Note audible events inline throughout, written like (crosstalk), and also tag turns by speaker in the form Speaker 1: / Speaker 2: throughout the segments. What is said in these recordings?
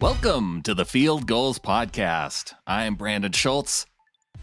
Speaker 1: Welcome to the Field Gulls Podcast. I am Brandon Schultz.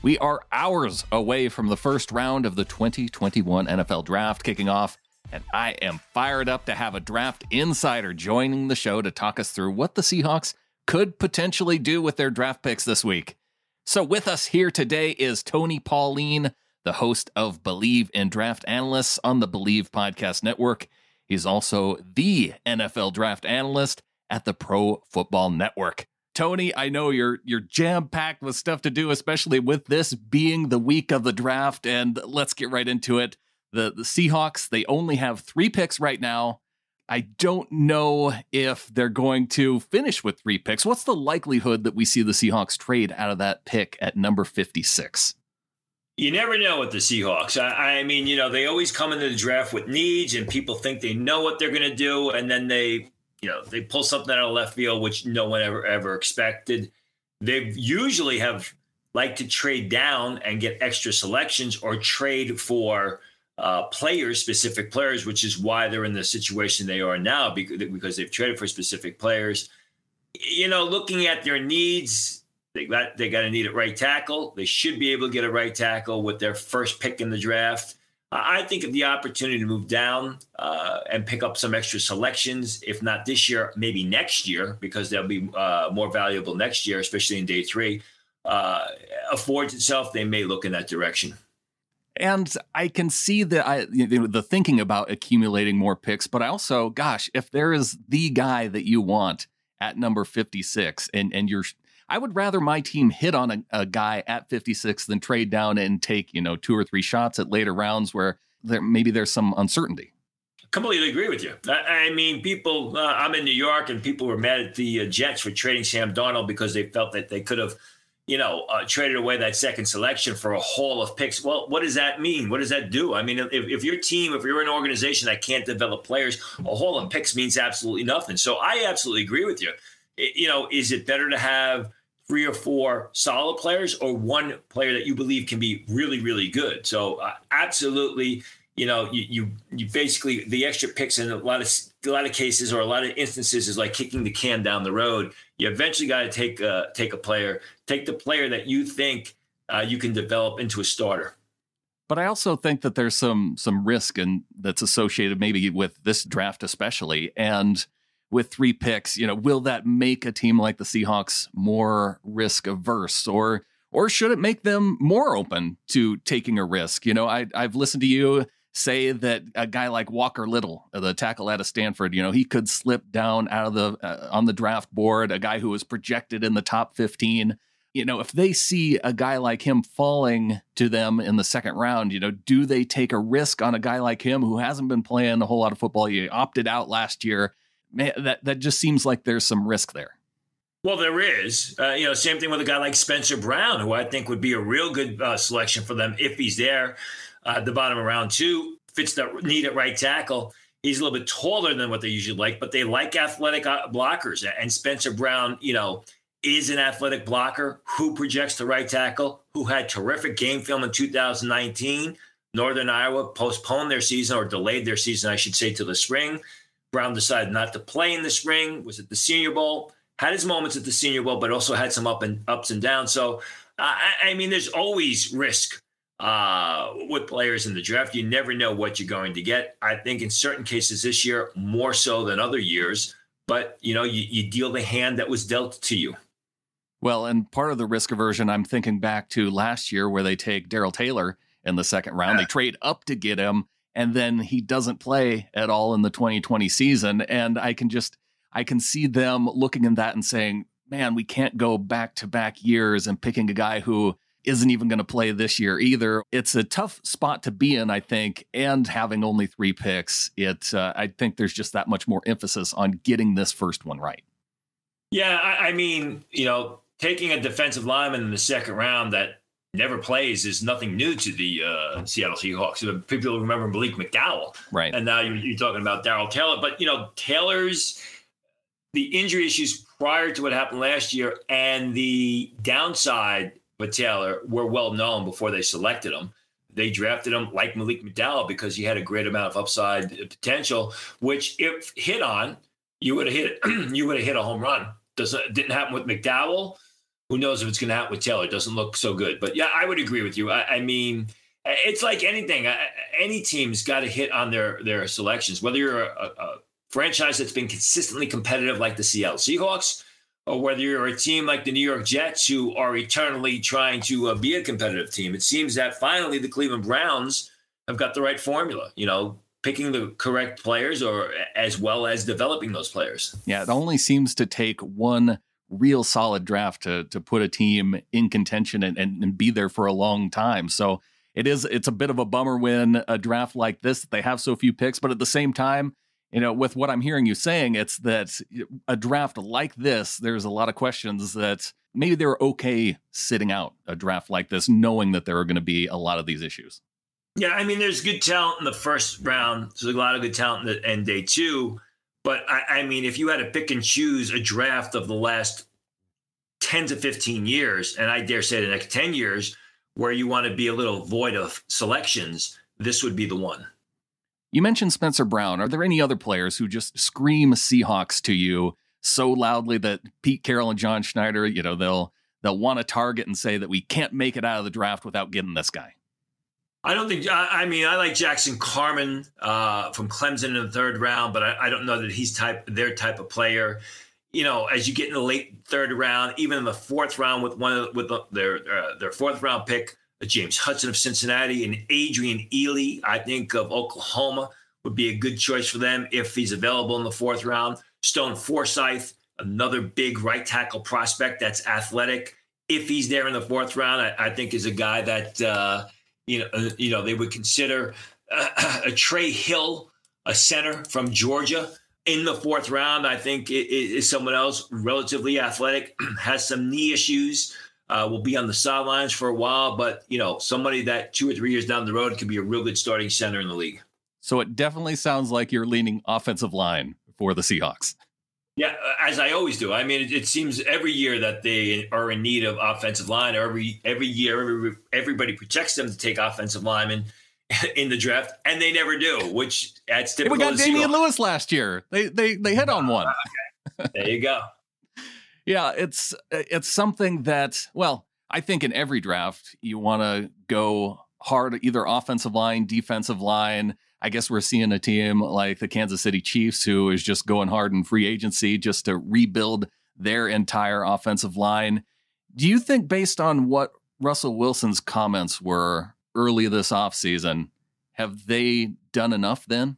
Speaker 1: We are hours away from the first round of the 2021 NFL Draft kicking off, and I am fired up to have a draft insider joining the show to talk us through what the Seahawks could potentially do with their draft picks this week. So, with us here today is Tony Pauline, the host of Believe in Draft Analysts on the Believe Podcast Network. He's also the NFL draft analyst at the Pro Football Network. Tony, I know you're you're jam packed with stuff to do, especially with this being the week of the draft. And let's get right into it. The the Seahawks they only have three picks right now. I don't know if they're going to finish with three picks. What's the likelihood that we see the Seahawks trade out of that pick at number fifty six?
Speaker 2: You never know with the Seahawks. I, I, mean, you know, they always come into the draft with needs, and people think they know what they're going to do, and then they you know they pull something out of left field which no one ever ever expected. They usually have like to trade down and get extra selections or trade for uh, players, specific players, which is why they're in the situation they are now because, because they've traded for specific players. You know, looking at their needs, they got they got to need a right tackle. They should be able to get a right tackle with their first pick in the draft. I think of the opportunity to move down uh, and pick up some extra selections, if not this year, maybe next year, because they'll be uh, more valuable next year, especially in day three, uh, affords itself, they may look in that direction.
Speaker 1: And I can see the I, the thinking about accumulating more picks, but I also, gosh, if there is the guy that you want at number fifty six, and and you're I would rather my team hit on a, a, guy at 56 than trade down and take, you know, two or three shots at later rounds where there maybe there's some uncertainty.
Speaker 2: Completely agree with you. I, I mean, people, uh, I'm in New York and people were mad at the uh, Jets for trading Sam Darnold because they felt that they could have, you know, uh, traded away that second selection for a haul of picks. Well, what does that mean? What does that do? I mean, if, if your team, if you're an organization that can't develop players, a haul of picks means absolutely nothing. So I absolutely agree with you you know, is it better to have three or four solid players or one player that you believe can be really, really good? So, uh, absolutely, you know, you, you you basically the extra picks in a lot of a lot of cases or a lot of instances is like kicking the can down the road. You eventually got to take a, take a player, take the player that you think uh, you can develop into a starter.
Speaker 1: But I also think that there's some some risk and that's associated maybe with this draft especially and with three picks, you know, will that make a team like the Seahawks more risk averse or or should it make them more open to taking a risk? You know, I I've listened to you say that a guy like Walker Little, the tackle out of Stanford, you know, he could slip down out of the uh, on the draft board, a guy who was projected in the top 15. You know, if they see a guy like him falling to them in the second round, you know, do they take a risk on a guy like him who hasn't been playing a whole lot of football? He opted out last year that that just seems like there's some risk there.
Speaker 2: Well, there is. Uh, you know, same thing with a guy like Spencer Brown, who I think would be a real good uh, selection for them if he's there uh, at the bottom of round two. Fits the need at right tackle. He's a little bit taller than what they usually like, but they like athletic uh, blockers. And Spencer Brown, you know, is an athletic blocker who projects the right tackle, who had terrific game film in 2019. Northern Iowa postponed their season or delayed their season, I should say, to the spring. Brown decided not to play in the spring, was at the Senior Bowl, had his moments at the Senior Bowl, but also had some up and ups and downs. So, I, I mean, there's always risk uh, with players in the draft. You never know what you're going to get. I think in certain cases this year, more so than other years, but you know, you, you deal the hand that was dealt to you.
Speaker 1: Well, and part of the risk aversion, I'm thinking back to last year where they take Darrell Taylor in the second round. Yeah. They trade up to get him and then he doesn't play at all in the 2020 season. And i can just i can see them looking at that and saying man we can't go back to back years and picking a guy who isn't even going to play this year either. It's a tough spot to be in i think and having only three picks it uh, i think there's just that much more emphasis on getting this first one right.
Speaker 2: Yeah I, I mean you know taking a defensive lineman in the second round that never plays is nothing new to the uh, Seattle Seahawks. People remember Malik McDowell,
Speaker 1: right?
Speaker 2: And now you're, you're talking about Darrell Taylor. But you know, Taylor's the injury issues prior to what happened last year and the downside with Taylor were well known before they selected him. They drafted him like Malik McDowell because he had a great amount of upside potential, which if hit on, you would have hit (clears throat) you would have hit a home run doesn't didn't happen with McDowell. Who knows if it's going to happen with Taylor? It doesn't look so good. But yeah, I would agree with you. I, I mean, it's like anything. Any team's got to hit on their their selections. Whether you're a, a franchise that's been consistently competitive like the Seattle Seahawks, or whether you're a team like the New York Jets who are eternally trying to uh, be a competitive team. It seems that finally the Cleveland Browns have got the right formula. You know, picking the correct players or as well as developing those players.
Speaker 1: Yeah, it only seems to take one real solid draft to to put a team in contention and, and, and be there for a long time. So it is it's a bit of a bummer when a draft like this they have so few picks, but at the same time, you know, with what I'm hearing you saying, it's that a draft like this, there's a lot of questions that maybe they're okay sitting out a draft like this, knowing that there are going to be a lot of these issues.
Speaker 2: Yeah, I mean, there's good talent in the first round. There's a lot of good talent in, the, in day two. But I, I, mean, if you had to pick and choose a draft of the last 10 to 15 years, and I dare say the next 10 years, where you want to be a little void of selections, this would be the one.
Speaker 1: You mentioned Spencer Brown. Are there any other players who just scream Seahawks to you so loudly that Pete Carroll and John Schneider, you know, they'll they'll want to target and say that we can't make it out of the draft without getting this guy?
Speaker 2: I don't think. I, mean, I like Jackson Carman uh, from Clemson in the third round, but I, I, don't know that he's type their type of player. You know, as you get in the late third round, even in the fourth round with one of, with the, their uh, their fourth round pick, James Hudson of Cincinnati and Adrian Ealey, I think of Oklahoma would be a good choice for them if he's available in the fourth round. Stone Forsythe, another big right tackle prospect that's athletic. If he's there in the fourth round, I, I think is a guy that. Uh, you know, uh, you know, they would consider uh, (clears throat) a Trey Hill, a center from Georgia, in the fourth round. I think it is someone else relatively athletic, (clears throat) has some knee issues, uh, will be on the sidelines for a while, but you know, somebody that two or three years down the road could be a real good starting center in the league.
Speaker 1: So it definitely sounds like you're leaning offensive line for the Seahawks.
Speaker 2: Yeah, uh, as I always do. I mean, it, it, seems every year that they are in need of offensive line. Every every year, every, everybody projects them to take offensive linemen (laughs) in the draft, and they never do. Which that's typical.
Speaker 1: we got Damien Lewis last year. They they they hit on one.
Speaker 2: Ah, okay. There you go. (laughs)
Speaker 1: yeah, it's it's something that well, I think in every draft you want to go hard either offensive line, defensive line I guess we're seeing a team like the Kansas City Chiefs who is just going hard in free agency just to rebuild their entire offensive line. Do you think, based on what Russell Wilson's comments were early this offseason, have they done enough then?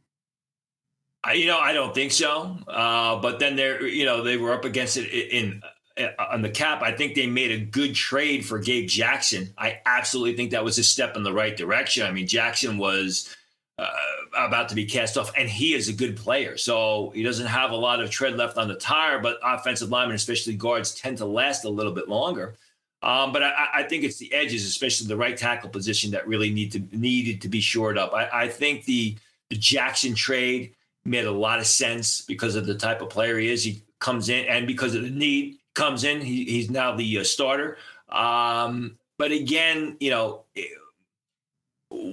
Speaker 2: I, you know, I don't think so. Uh, but then they're, you know, they were up against it in, in uh, on the cap. I think they made a good trade for Gabe Jackson. I absolutely think that was a step in the right direction. I mean, Jackson was uh, about to be cast off, and he is a good player. So he doesn't have a lot of tread left on the tire, but offensive linemen, especially guards, tend to last a little bit longer. Um, but I, I, think it's the edges, especially the right tackle position, that really need to needed to be shored up. I, I think the the Jackson trade made a lot of sense because of the type of player he is. He comes in, and because of the need, comes in. He, he's now the uh, starter. Um, but again, you know,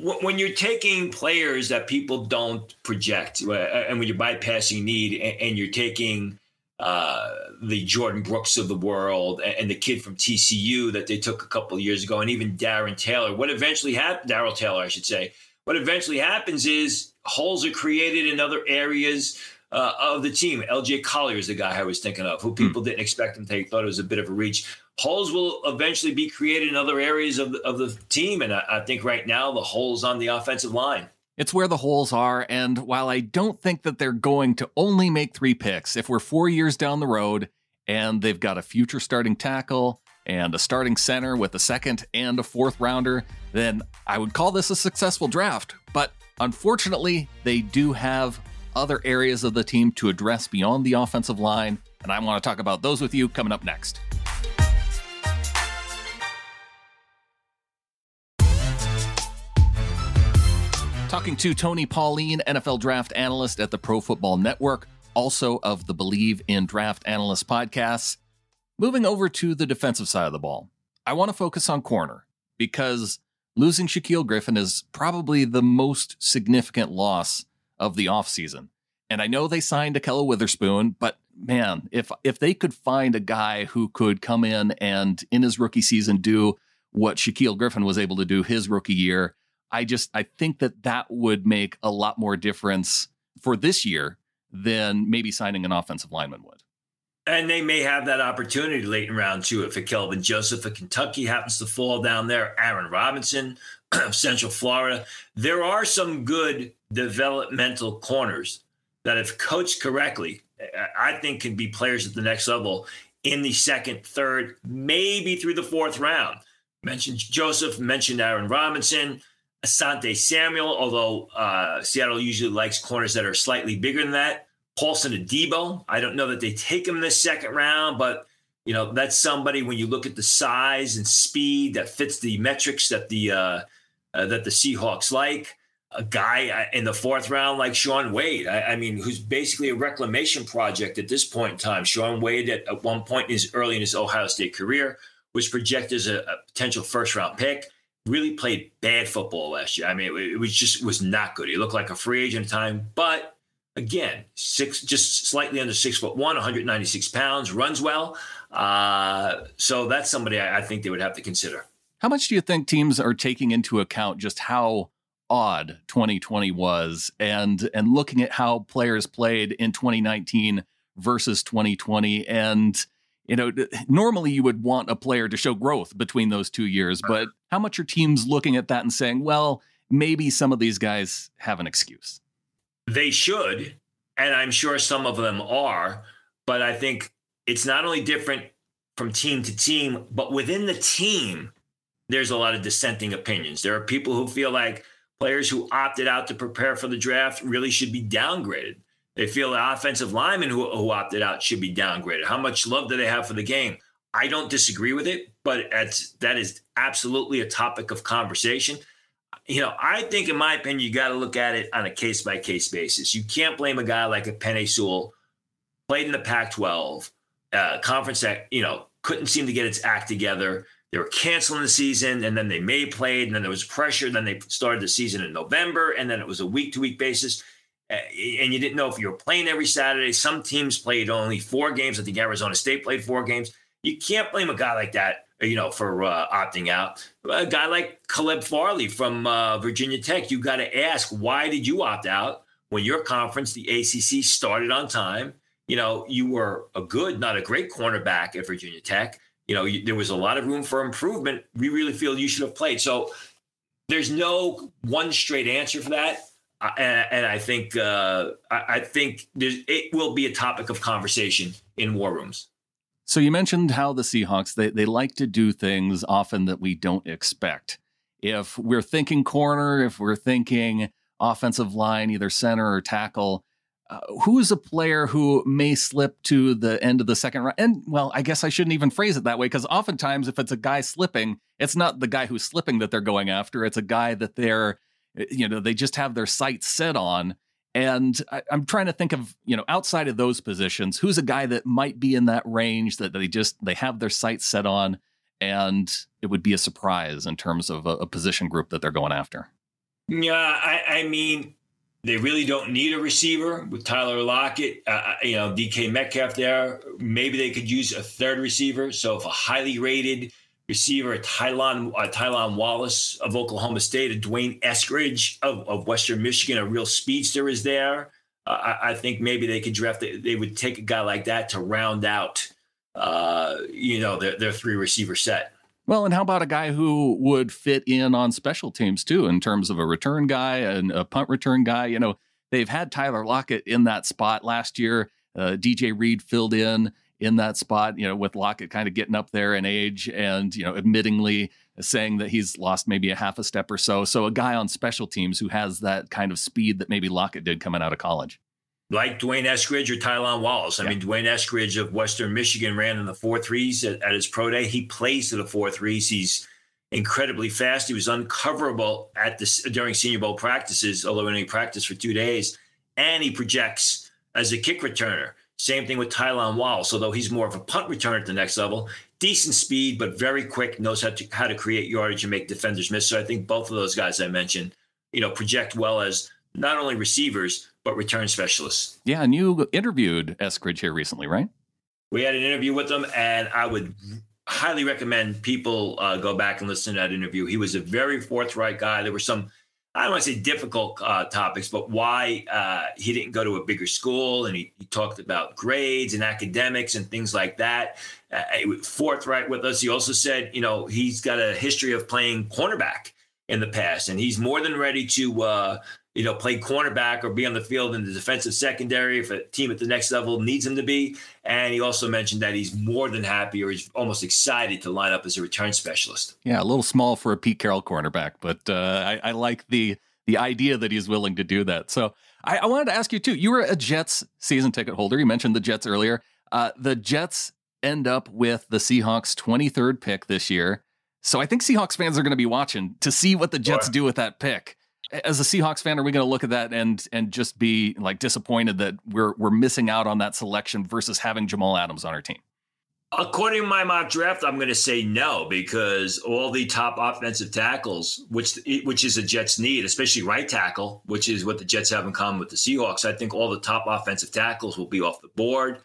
Speaker 2: when you're taking players that people don't project, and when you're bypassing need, and you're taking uh, the Jordyn Brooks of the world and the kid from TCU that they took a couple of years ago, and even Darren Taylor. What eventually happened, Darrell Taylor, I should say. What eventually happens is holes are created in other areas uh, of the team. LJ Collier is the guy I was thinking of, who hmm. people didn't expect him to take, thought it was a bit of a reach holes will eventually be created in other areas of the, of the team. And I, I think right now the holes on the offensive line.
Speaker 1: It's where the holes are. And while I don't think that they're going to only make three picks, if we're four years down the road and they've got a future starting tackle and a starting center with a second and a fourth rounder, then I would call this a successful draft. But unfortunately, they do have other areas of the team to address beyond the offensive line. And I want to talk about those with you coming up next. Talking to Tony Pauline, NFL draft analyst at the Pro Football Network, also of the Believe in Draft Analyst podcasts. Moving over to the defensive side of the ball, I want to focus on corner because losing Shaquill Griffin is probably the most significant loss of the offseason. And I know they signed Ahkello Witherspoon, but man, if if they could find a guy who could come in and in his rookie season do what Shaquill Griffin was able to do his rookie year, I just I think that that would make a lot more difference for this year than maybe signing an offensive lineman would.
Speaker 2: And they may have that opportunity late in round two if a Kelvin Joseph of Kentucky happens to fall down there, Aaron Robinson of (clears throat) Central Florida. There are some good developmental corners that, if coached correctly, I think can be players at the next level in the second, third, maybe through the fourth round. Mentioned Joseph, mentioned Aaron Robinson, Asante Samuel, although uh, Seattle usually likes corners that are slightly bigger than that. Paulson Adebo, I don't know that they take him in the second round, but you know that's somebody when you look at the size and speed that fits the metrics that the uh, uh, that the Seahawks like a guy uh, in the fourth round like Shaun Wade. I, I, mean, who's basically a reclamation project at this point in time. Shaun Wade, at, at one point in his early in his Ohio State career, was projected as a, a potential first round pick. Really played bad football last year. I mean, it, it, was just was not good. He looked like a free agent at the time, but again, six just slightly under six foot one, 196 pounds, runs well. Uh, so that's somebody I, I think they would have to consider.
Speaker 1: How much do you think teams are taking into account just how odd 2020 was and and looking at how players played in 2019 versus 2020 and you know normally you would want a player to show growth between those two years but how much are teams looking at that and saying well maybe some of these guys have an excuse
Speaker 2: they should and i'm sure some of them are but i think it's not only different from team to team but within the team there's a lot of dissenting opinions. There are people who feel like players who opted out to prepare for the draft really should be downgraded. They feel the offensive linemen who, who opted out should be downgraded. How much love do they have for the game? I don't disagree with it, but that is absolutely a topic of conversation. You know, I think, in my opinion, you got to look at it on a case by case basis. You can't blame a guy like a Penei Sewell, played in the Pac 12, uh, conference that, you know, couldn't seem to get its act together they were canceling the season and then they may played and then there was pressure then they started the season in november and then it was a week to week basis and you didn't know if you were playing every saturday some teams played only four games i think arizona state played four games you can't blame a guy like that you know for uh, opting out a guy like caleb farley from uh, virginia tech you got to ask why did you opt out when your conference the acc started on time you know you were a good not a great cornerback at virginia tech you know, there was a lot of room for improvement. We really feel you should have played. So there's no one straight answer for that. And, I think uh, I, I think it will be a topic of conversation in war rooms.
Speaker 1: So you mentioned how the Seahawks they they like to do things often that we don't expect. If we're thinking corner, if we're thinking offensive line, either center or tackle, uh, who is a player who may slip to the end of the second round? And well, I guess I shouldn't even phrase it that way because oftentimes, if it's a guy slipping, it's not the guy who's slipping that they're going after. It's a guy that they're, you know, they just have their sights set on. And I, am trying to think of, you know, outside of those positions, who's a guy that might be in that range that they just they have their sights set on, and it would be a surprise in terms of a, a position group that they're going after.
Speaker 2: Yeah, I, I mean, they really don't need a receiver with Tyler Lockett, uh, uh you know, DK Metcalf there. Maybe they could use a third receiver. So if a highly rated receiver, Tylan, uh, Tylan Wallace of Oklahoma State, a D'Wayne Eskridge of, of Western Michigan, a real speedster is there. Uh, I, I, think maybe they could draft, they would take a guy like that to round out, uh, you know, their, their three receiver set.
Speaker 1: Well, and how about a guy who would fit in on special teams too, in terms of a return guy and a punt return guy? You know, they've had Tyler Lockett in that spot last year. Uh, DJ Reed filled in in that spot, you know, with Lockett kind of getting up there in age and, you know, admittingly saying that he's lost maybe a half a step or so. So a guy on special teams who has that kind of speed that maybe Lockett did coming out of college
Speaker 2: like D'Wayne Eskridge or Tylan Wallace. I yeah. mean, D'Wayne Eskridge of Western Michigan ran in the four threes at, at his pro day. He plays to the four threes. He's incredibly fast. He was uncoverable at this during Senior Bowl practices, although he only practiced for two days. And he projects as a kick returner. Same thing with Tylan Wallace, although he's more of a punt returner at the next level. Decent speed, but very quick, knows how to how to create yardage and make defenders miss. So I think both of those guys I mentioned, you know, project well as not only receivers but return specialists.
Speaker 1: Yeah, and you interviewed Eskridge here recently, right?
Speaker 2: We had an interview with him, and I would highly recommend people uh, go back and listen to that interview. He was a very forthright guy. There were some, I don't want to say difficult uh, topics, but why uh, he didn't go to a bigger school, and he, he, talked about grades and academics and things like that. Uh, forthright with us. He also said, you know, he's got a history of playing cornerback in the past, and he's more than ready to uh, you know, play cornerback or be on the field in the defensive secondary if a team at the next level needs him to be. And he also mentioned that he's more than happy or he's almost excited to line up as a return specialist.
Speaker 1: Yeah, a little small for a Pete Carroll cornerback, but uh, I, I, like the the idea that he's willing to do that. So I, I, wanted to ask you too. You were a Jets season ticket holder. You mentioned the Jets earlier. Uh, the Jets end up with the Seahawks 23rd pick this year. So I think Seahawks fans are going to be watching to see what the Jets sure. do with that pick as a Seahawks fan, are we going to look at that and and just be like disappointed that we're we're missing out on that selection versus having Jamal Adams on our team?
Speaker 2: According to my mock draft, I'm going to say no because all the top offensive tackles, which which is a Jets need, especially right tackle, which is what the Jets have in common with the Seahawks. I think all the top offensive tackles will be off the board.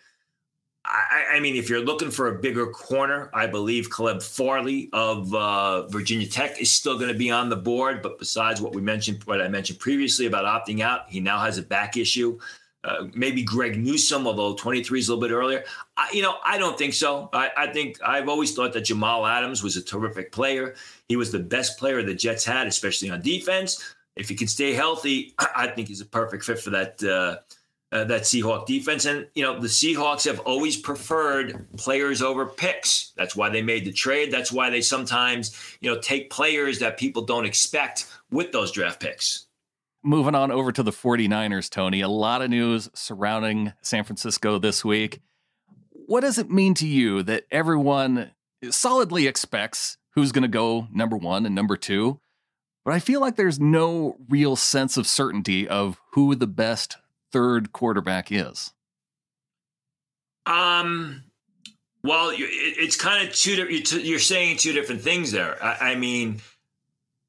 Speaker 2: I, I, mean, if you're looking for a bigger corner, I believe Caleb Farley of uh, Virginia Tech is still going to be on the board. But besides what we mentioned, what I mentioned previously about opting out, he now has a back issue. Uh, maybe Greg Newsome, although 23 is a little bit earlier. I, you know, I don't think so. I, I, think I've always thought that Jamal Adams was a terrific player. He was the best player the Jets had, especially on defense. If he can stay healthy, (clears throat) I think he's a perfect fit for that. Uh, uh, that Seahawk defense. And, you know, the Seahawks have always preferred players over picks. That's why they made the trade. That's why they sometimes, you know, take players that people don't expect with those draft picks.
Speaker 1: Moving on over to the 49ers, Tony, a lot of news surrounding San Francisco this week. What does it mean to you that everyone solidly expects who's going to go number one and number two? But I feel like there's no real sense of certainty of who the best third quarterback is?
Speaker 2: Um, well, it's kind of two. You're saying two different things there. I mean,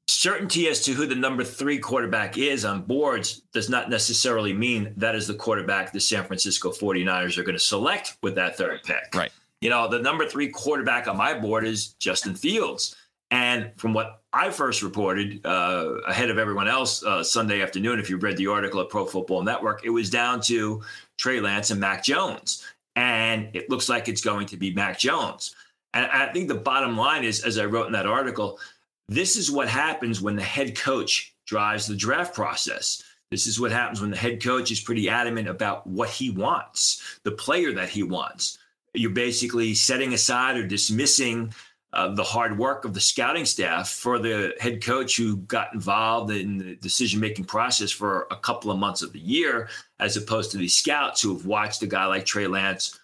Speaker 2: certainty as to who the number three quarterback is on boards does not necessarily mean that is the quarterback the San Francisco 49ers are going to select with that third pick.
Speaker 1: Right.
Speaker 2: You know, the number three quarterback on my board is Justin Fields. And from what I first reported uh, ahead of everyone else uh, Sunday afternoon, if you read the article at Pro Football Network, it was down to Trey Lance and Mac Jones. And it looks like it's going to be Mac Jones. And I think the bottom line is, as I wrote in that article, this is what happens when the head coach drives the draft process. This is what happens when the head coach is pretty adamant about what he wants, the player that he wants. You're basically setting aside or dismissing uh, the hard work of the scouting staff for the head coach who got involved in the decision making process for a couple of months of the year, as opposed to these scouts who have watched a guy like Trey Lance,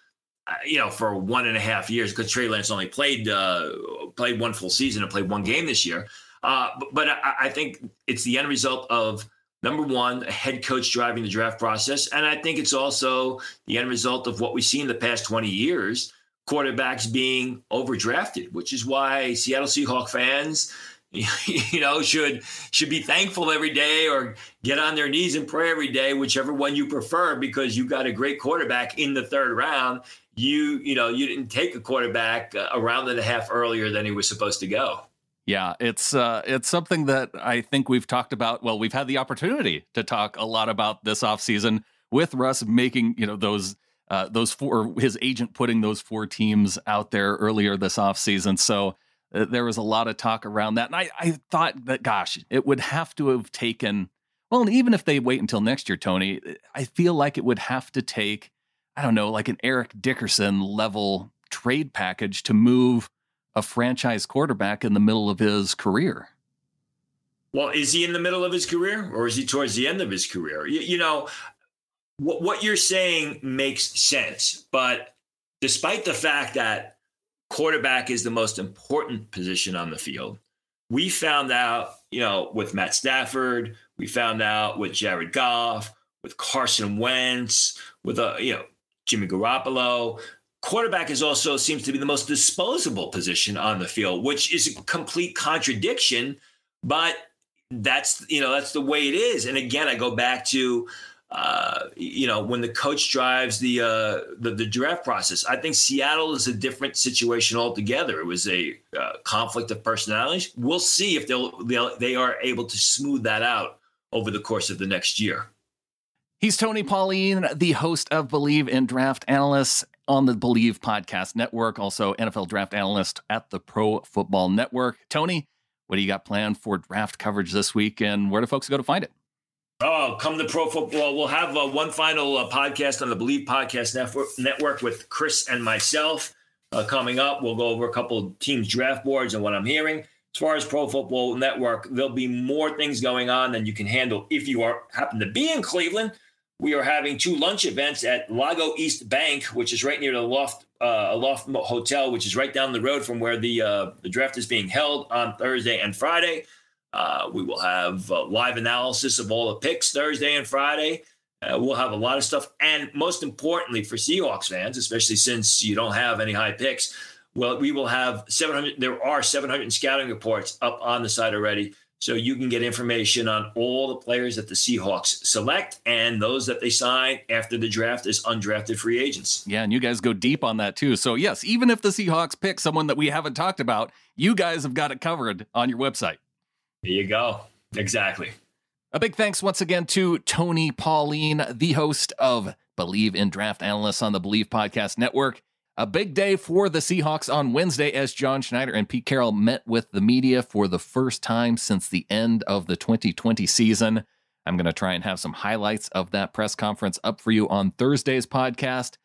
Speaker 2: uh, you know, for one and a half years because Trey Lance only played uh, played one full season and played one game this year. Uh, but, but I, I think it's the end result of number one, a head coach driving the draft process, and I think it's also the end result of what we've seen the past twenty years quarterbacks being overdrafted, which is why Seattle Seahawk fans, (laughs) you know, should should be thankful every day or get on their knees and pray every day, whichever one you prefer, because you got a great quarterback in the third round. You you know you didn't take a quarterback uh, a round and a half earlier than he was supposed to go.
Speaker 1: Yeah, it's uh, it's something that I think we've talked about. Well, we've had the opportunity to talk a lot about this offseason with Russ making you know those uh, those four, his agent putting those four teams out there earlier this offseason. So uh, there was a lot of talk around that. And I, I thought that, gosh, it would have to have taken, well, even if they wait until next year, Tony, I feel like it would have to take, I don't know, like an Eric Dickerson level trade package to move a franchise quarterback in the middle of his career.
Speaker 2: Well, is he in the middle of his career or is he towards the end of his career? You, you know, what, what you're saying makes sense. But despite the fact that quarterback is the most important position on the field, we found out, you know, with Matt Stafford, we found out with Jared Goff, with Carson Wentz, with uh, you know Jimmy Garoppolo. Quarterback is also seems to be the most disposable position on the field, which is a complete contradiction. But that's you know that's the way it is. And again, I go back to uh, you know, when the coach drives the, uh, the, the draft process. I think Seattle is a different situation altogether. It was a uh, conflict of personalities. We'll see if they'll, they'll they are able to smooth that out over the course of the next year.
Speaker 1: He's Tony Pauline, the host of Believe in Draft Analysts on the Believe Podcast Network, also NFL draft analyst at the Pro Football Network. Tony, what do you got planned for draft coverage this week, and where do folks go to find it?
Speaker 2: Oh, come to Pro Football. We'll have uh, one final uh, podcast on the Believe Podcast Network, network with Chris and myself uh, coming up. We'll go over a couple teams' draft boards and what I'm hearing. As far as Pro Football Network, there'll be more things going on than you can handle if you are happen to be in Cleveland. We are having two lunch events at Lago East Bank, which is right near the Loft uh, Loft Hotel, which is right down the road from where the uh, the draft is being held on Thursday and Friday. Uh, we will have uh, live analysis of all the picks Thursday and Friday. Uh, we'll have a lot of stuff. And most importantly for Seahawks fans, especially since you don't have any high picks, well, we will have 700. There are 700 scouting reports up on the site already. So you can get information on all the players that the Seahawks select and those that they sign after the draft as undrafted free agents.
Speaker 1: Yeah, and you guys go deep on that too. So, yes, even if the Seahawks pick someone that we haven't talked about, you guys have got it covered on your website.
Speaker 2: There you go. Exactly.
Speaker 1: A big thanks once again to Tony Pauline, the host of Believe in Draft Analysts on the Believe Podcast Network. A big day for the Seahawks on Wednesday as John Schneider and Pete Carroll met with the media for the first time since the end of the 2020 season. I'm going to try and have some highlights of that press conference up for you on Thursday's podcast.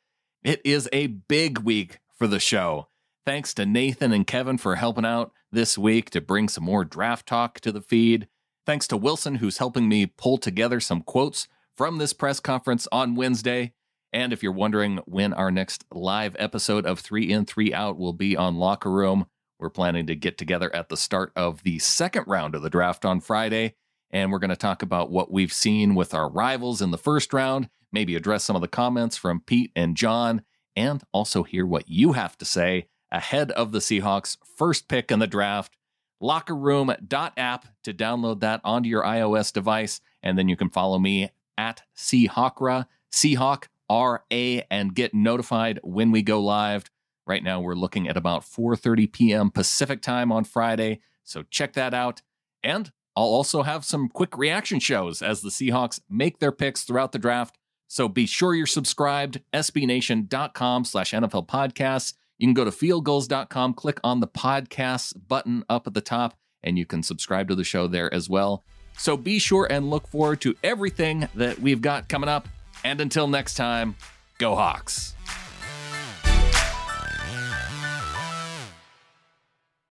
Speaker 1: It is a big week for the show. Thanks to Nathan and Kevin for helping out this week to bring some more draft talk to the feed. Thanks to Wilson, who's helping me pull together some quotes from this press conference on Wednesday. And if you're wondering when our next live episode of 3 In, 3 Out will be on Locker Room, we're planning to get together at the start of the second round of the draft on Friday. And we're going to talk about what we've seen with our rivals in the first round, maybe address some of the comments from Pete and John, and also hear what you have to say ahead of the Seahawks' first pick in the draft. Lockerroom.app to download that onto your iOS device. And then you can follow me at Seahawkra, Seahawk R A, and get notified when we go live. Right now, we're looking at about 4:30 p.m. Pacific time on Friday, so check that out. And I'll also have some quick reaction shows as the Seahawks make their picks throughout the draft. So be sure you're subscribed, sbnation.com slash NFL podcasts. You can go to fieldgulls.com, click on the podcasts button up at the top, and you can subscribe to the show there as well. So be sure and look forward to everything that we've got coming up. And until next time, go Hawks.